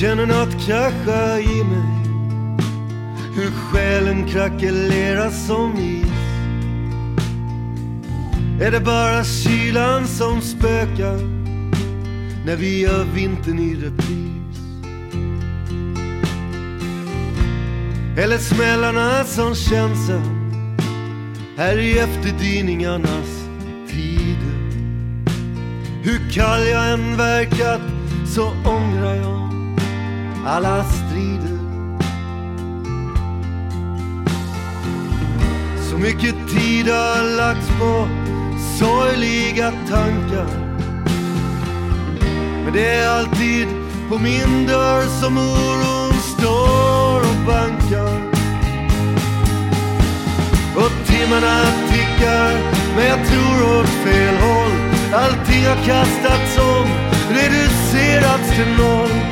Känner nåt krascha i mig. Hur själen krackelerar som is. Är det bara kylan som spökar När vi gör vintern i repris? Eller smällarna som känns än Här i efterdyningarnas tider? Hur kall jag än verkat så ångrar jag alla strider. Så mycket tid har lagts på sorgliga tankar. Men det är alltid på min dörr som oron står och bankar. Och timmarna tickar men jag tror åt fel håll. Allting har kastats om, reducerats till noll.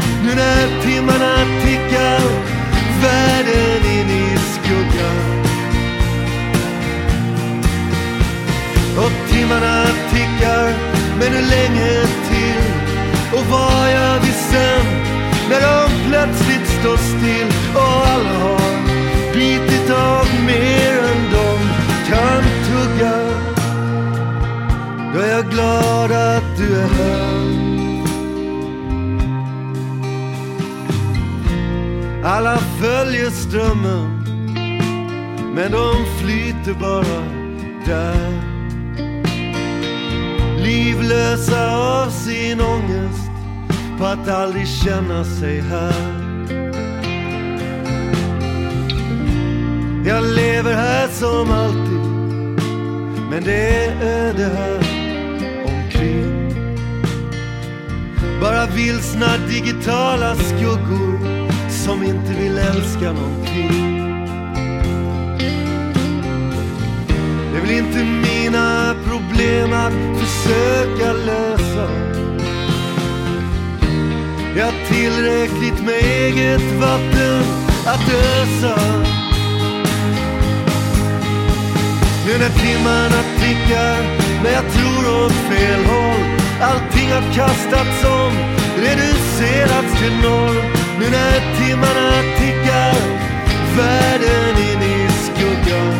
Och timmarna tickar, men hur länge till? Och vad gör vi sen? När de plötsligt står still och alla har bitit av mer än de kan tugga Då är jag glad att du är här Alla följer strömmen Men de flyter bara där lösa av sin ångest På att aldrig känna sig här. Jag lever här som alltid Men det är öde här omkring. Bara vilsna digitala skuggor som inte vill älska någonting. Att försöka lösa. Jag har tillräckligt med eget vatten att ösa. Nu när timmarna tickar, men jag tror åt fel håll Allting har kastats om, reducerats till noll nu när timmarna tickar, världen in i skuggan